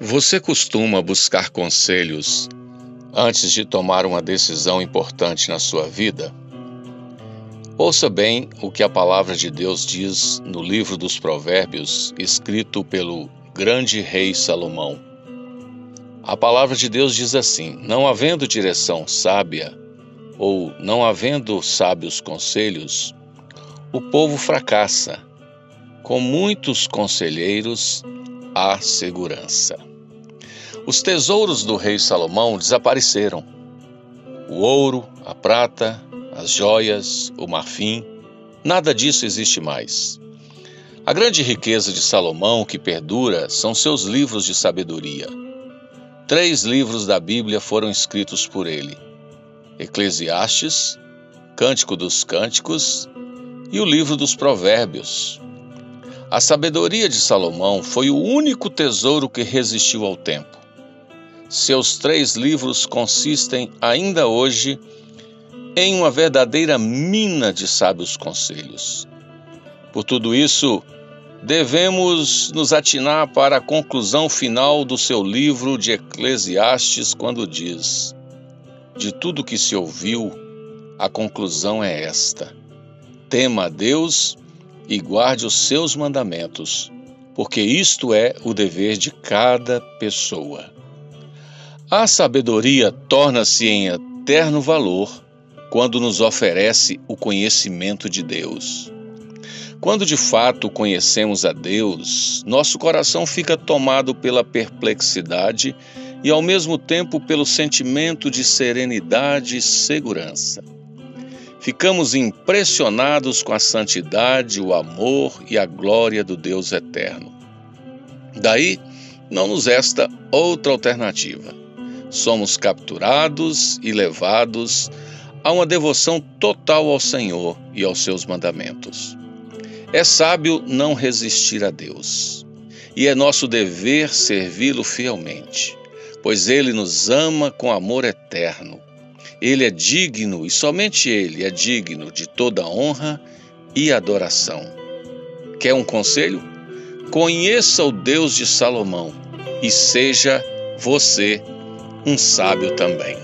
Você costuma buscar conselhos antes de tomar uma decisão importante na sua vida? Ouça bem o que a palavra de Deus diz no livro dos Provérbios, escrito pelo grande rei Salomão. A palavra de Deus diz assim: Não havendo direção sábia, ou não havendo sábios conselhos, o povo fracassa. Com muitos conselheiros há segurança. Os tesouros do rei Salomão desapareceram. O ouro, a prata, as joias, o marfim, nada disso existe mais. A grande riqueza de Salomão que perdura são seus livros de sabedoria. Três livros da Bíblia foram escritos por ele: Eclesiastes, Cântico dos Cânticos e o livro dos Provérbios. A sabedoria de Salomão foi o único tesouro que resistiu ao tempo. Seus três livros consistem ainda hoje em uma verdadeira mina de sábios conselhos. Por tudo isso, devemos nos atinar para a conclusão final do seu livro de Eclesiastes, quando diz: De tudo que se ouviu, a conclusão é esta: tema a Deus e guarde os seus mandamentos, porque isto é o dever de cada pessoa. A sabedoria torna-se em eterno valor quando nos oferece o conhecimento de Deus. Quando de fato conhecemos a Deus, nosso coração fica tomado pela perplexidade e ao mesmo tempo pelo sentimento de serenidade e segurança. Ficamos impressionados com a santidade, o amor e a glória do Deus eterno. Daí, não nos resta outra alternativa somos capturados e levados a uma devoção total ao Senhor e aos seus mandamentos. É sábio não resistir a Deus, e é nosso dever servi-lo fielmente, pois ele nos ama com amor eterno. Ele é digno, e somente ele é digno de toda honra e adoração. Quer um conselho? Conheça o Deus de Salomão e seja você um sábio também.